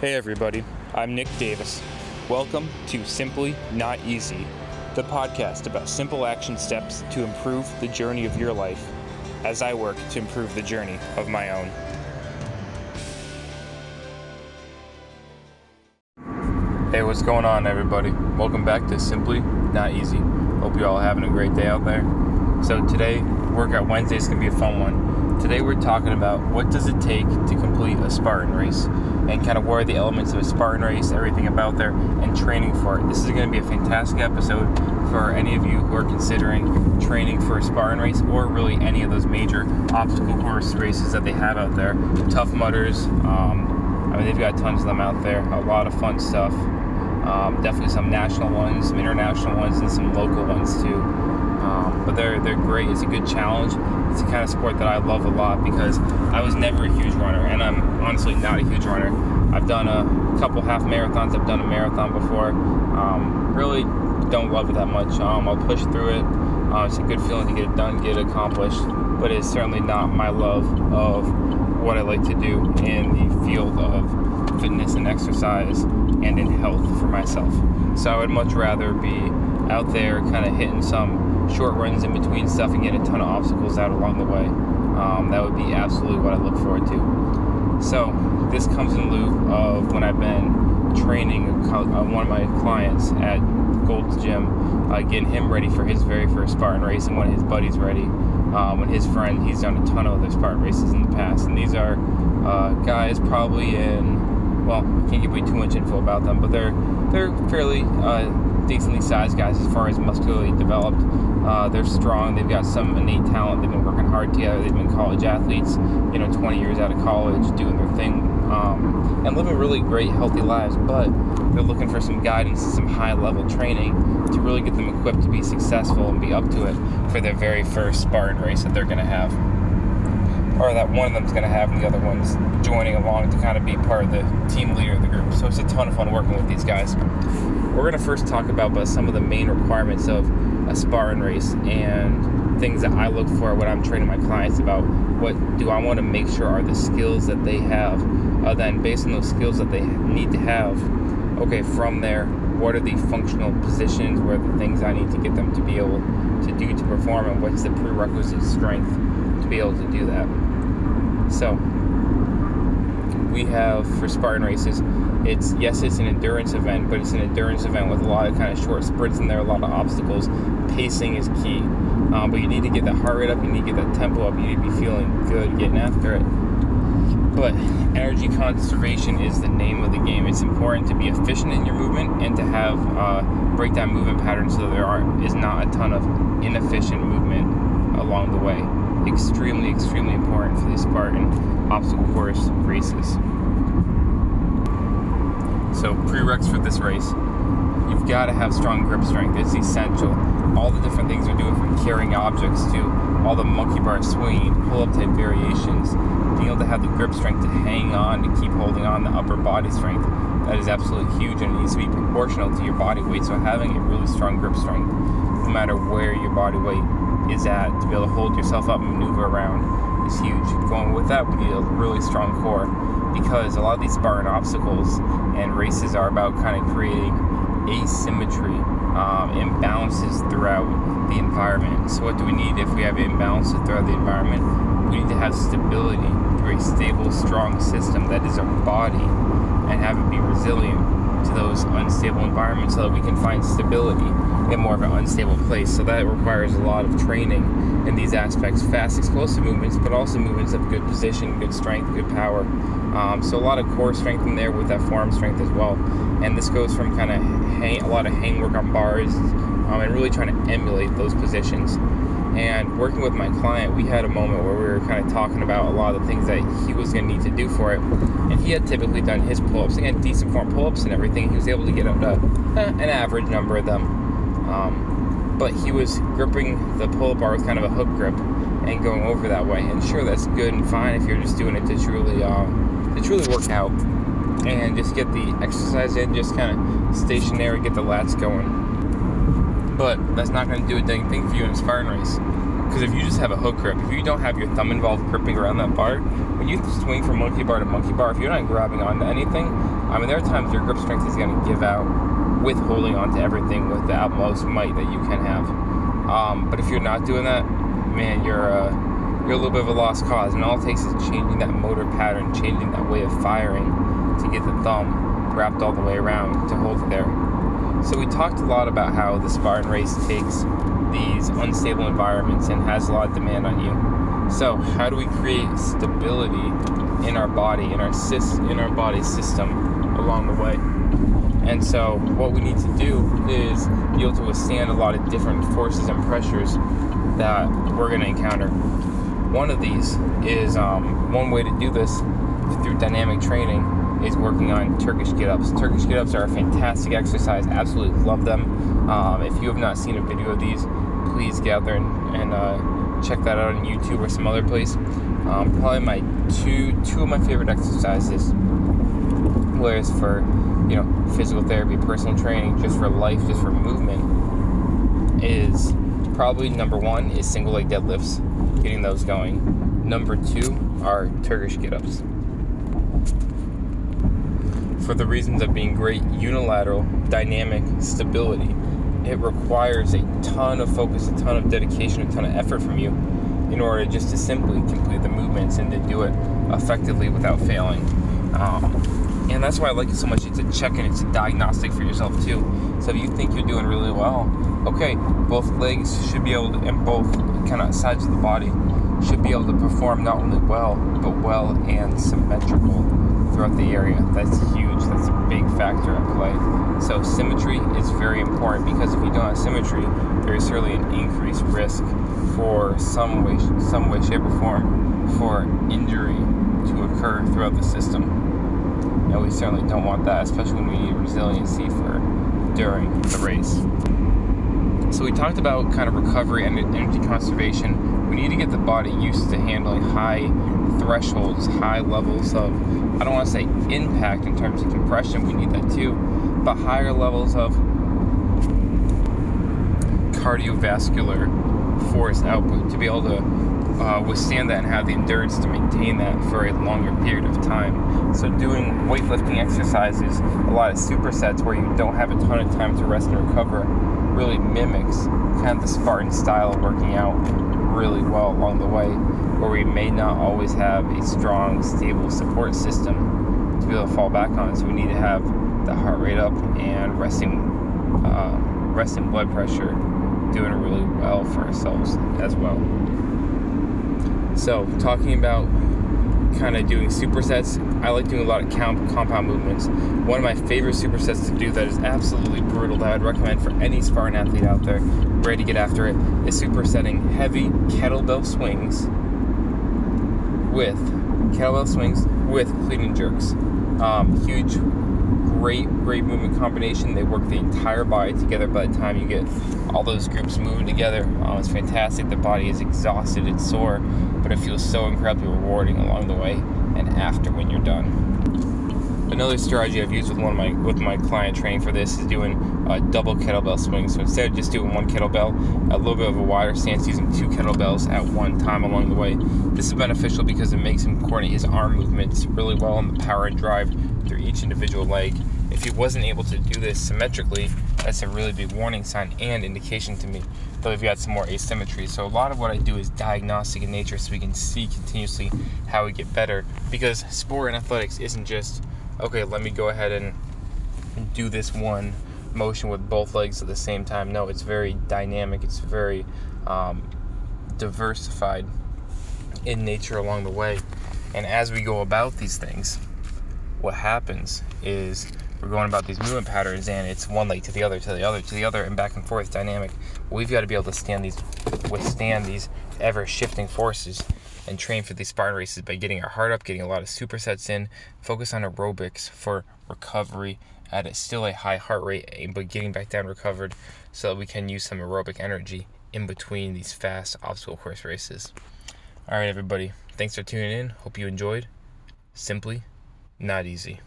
Hey everybody, I'm Nick Davis. Welcome to Simply Not Easy, the podcast about simple action steps to improve the journey of your life as I work to improve the journey of my own. Hey, what's going on, everybody? Welcome back to Simply Not Easy. Hope you're all having a great day out there. So today, Workout Wednesday is going to be a fun one. Today we're talking about what does it take to complete a Spartan race and kind of what are the elements of a Spartan race, everything about there, and training for it. This is going to be a fantastic episode for any of you who are considering training for a Spartan race or really any of those major obstacle course races that they have out there. Tough Mudders, um, I mean, they've got tons of them out there, a lot of fun stuff. Um, definitely some national ones, some international ones, and some local ones too. Um, but they're they're great. It's a good challenge. It's a kind of sport that I love a lot because I was never a huge runner, and I'm honestly not a huge runner. I've done a couple half marathons. I've done a marathon before. Um, really don't love it that much. Um, I'll push through it. Uh, it's a good feeling to get it done, get it accomplished. But it's certainly not my love of what I like to do in the field of fitness and exercise and in health for myself. So I would much rather be out there kind of hitting some short runs in between stuff and get a ton of obstacles out along the way. Um, that would be absolutely what I look forward to. So this comes in lieu of when I've been training uh, one of my clients at Gold's Gym, uh, getting him ready for his very first Spartan race, and one of his buddies ready. Um, and his friend, he's done a ton of other Spartan races in the past, and these are uh, guys probably in well, I can't give away too much info about them, but they're they're fairly uh, decently sized guys as far as muscularly developed. Uh, they're strong. They've got some innate talent. They've been working hard together. They've been college athletes. You know, 20 years out of college, doing their thing, um, and living really great, healthy lives. But they're looking for some guidance some high-level training to really get them equipped to be successful and be up to it for their very first Spartan race that they're going to have or that one of them's going to have, and the other one's joining along to kind of be part of the team leader of the group. So it's a ton of fun working with these guys. We're going to first talk about some of the main requirements of a Spartan race and things that I look for when I'm training my clients about what do I want to make sure are the skills that they have. Uh, then, based on those skills that they need to have, okay, from there, what are the functional positions, what are the things I need to get them to be able to do to perform, and what's the prerequisite strength to be able to do that. So we have for Spartan races, it's yes, it's an endurance event, but it's an endurance event with a lot of kind of short sprints in there, a lot of obstacles. Pacing is key, um, but you need to get the heart rate up, you need to get that tempo up, you need to be feeling good getting after it. But energy conservation is the name of the game. It's important to be efficient in your movement and to have uh, break down movement patterns so there are is not a ton of inefficient movement along the way extremely, extremely important for the Spartan obstacle course races. So, prereqs for this race you've got to have strong grip strength. It's essential. All the different things we're doing from carrying objects to all the monkey bar swinging, pull up type variations, being able to have the grip strength to hang on, to keep holding on, the upper body strength. That is absolutely huge and it needs to be proportional to your body weight. So, having a really strong grip strength, no matter where your body weight is at to be able to hold yourself up and maneuver around is huge. Going with that, we need a really strong core because a lot of these Spartan obstacles and races are about kind of creating asymmetry, um, imbalances throughout the environment. So, what do we need if we have imbalances throughout the environment? We need to have stability through a stable, strong system that is our body and have it be resilient to those unstable environments so that we can find stability in more of an unstable place. So that requires a lot of training in these aspects fast, explosive movements, but also movements of good position, good strength, good power. Um, so a lot of core strength in there with that forearm strength as well. And this goes from kind of a lot of hang work on bars um, and really trying to emulate those positions. And working with my client, we had a moment where we were kind of talking about a lot of the things that he was going to need to do for it. And he had typically done his pull ups, again, decent form pull ups and everything. He was able to get up to eh, an average number of them. Um, but he was gripping the pull up bar with kind of a hook grip and going over that way. And sure, that's good and fine if you're just doing it to truly, um, to truly work out and just get the exercise in, just kind of stationary, get the lats going. But that's not going to do a dang thing for you in a Spartan race. Because if you just have a hook grip, if you don't have your thumb involved gripping around that bar, when you swing from monkey bar to monkey bar, if you're not grabbing onto anything, I mean, there are times your grip strength is going to give out with holding on to everything with the utmost might that you can have. Um, but if you're not doing that, man, you're uh, you're a little bit of a lost cause. And all it takes is changing that motor pattern, changing that way of firing to get the thumb wrapped all the way around to hold it there. So we talked a lot about how the Spartan race takes these unstable environments and has a lot of demand on you. So how do we create stability in our body, in our sys- in our body system along the way? And so what we need to do is be able to withstand a lot of different forces and pressures that we're going to encounter. One of these is um, one way to do this through dynamic training is working on Turkish get ups. Turkish get ups are a fantastic exercise, absolutely love them. Um, if you have not seen a video of these, please get out there and, and uh, check that out on YouTube or some other place. Um, probably my two two of my favorite exercises, whether it's for you know physical therapy, personal training, just for life, just for movement, is probably number one is single leg deadlifts getting those going. Number two are Turkish get ups. For the reasons of being great unilateral, dynamic stability, it requires a ton of focus, a ton of dedication, a ton of effort from you in order just to simply complete the movements and to do it effectively without failing. Um, and that's why I like it so much. It's a check and it's a diagnostic for yourself too. So if you think you're doing really well, okay, both legs should be able to, and both kind of sides of the body should be able to perform not only well, but well and symmetrical throughout the area. That's huge. That's a big factor at play. So symmetry is very important because if you don't have symmetry, there is certainly an increased risk for some way, some way, shape, or form for injury to occur throughout the system. And we certainly don't want that, especially when we need resiliency for during the race. So we talked about kind of recovery and energy conservation. We need to get the body used to handling high thresholds, high levels of I don't want to say impact in terms of compression, we need that too, but higher levels of cardiovascular force output to be able to uh, withstand that and have the endurance to maintain that for a longer period of time. So, doing weightlifting exercises, a lot of supersets where you don't have a ton of time to rest and recover, really mimics kind of the Spartan style of working out really well along the way, where we may not always have a strong, stable support system to be able to fall back on. So we need to have the heart rate up and resting, uh, resting blood pressure doing really well for ourselves as well. So talking about kind of doing supersets. I like doing a lot of count, compound movements. One of my favorite supersets to do that is absolutely brutal that I'd recommend for any Spartan athlete out there ready to get after it is supersetting heavy kettlebell swings with kettlebell swings with clean and jerks. Um, huge, great, great movement combination. They work the entire body together by the time you get all those groups moving together. Um, it's fantastic. The body is exhausted, it's sore, but it feels so incredibly rewarding along the way and after when you're done. Another strategy I've used with one of my with my client training for this is doing a double kettlebell swing. So instead of just doing one kettlebell, a little bit of a wider stance using two kettlebells at one time along the way. This is beneficial because it makes him coordinate his arm movements really well and the power and drive through each individual leg. If he wasn't able to do this symmetrically, that's a really big warning sign and indication to me that we've got some more asymmetry. So a lot of what I do is diagnostic in nature so we can see continuously how we get better because sport and athletics isn't just okay, let me go ahead and do this one motion with both legs at the same time. No, it's very dynamic, it's very um, diversified in nature along the way. And as we go about these things, what happens is we're going about these movement patterns and it's one leg to the other to the other to the other and back and forth dynamic we've got to be able to stand these withstand these ever shifting forces and train for these Spartan races by getting our heart up, getting a lot of supersets in, focus on aerobics for recovery at a, still a high heart rate, but getting back down recovered so that we can use some aerobic energy in between these fast obstacle course races. All right, everybody, thanks for tuning in. Hope you enjoyed. Simply not easy.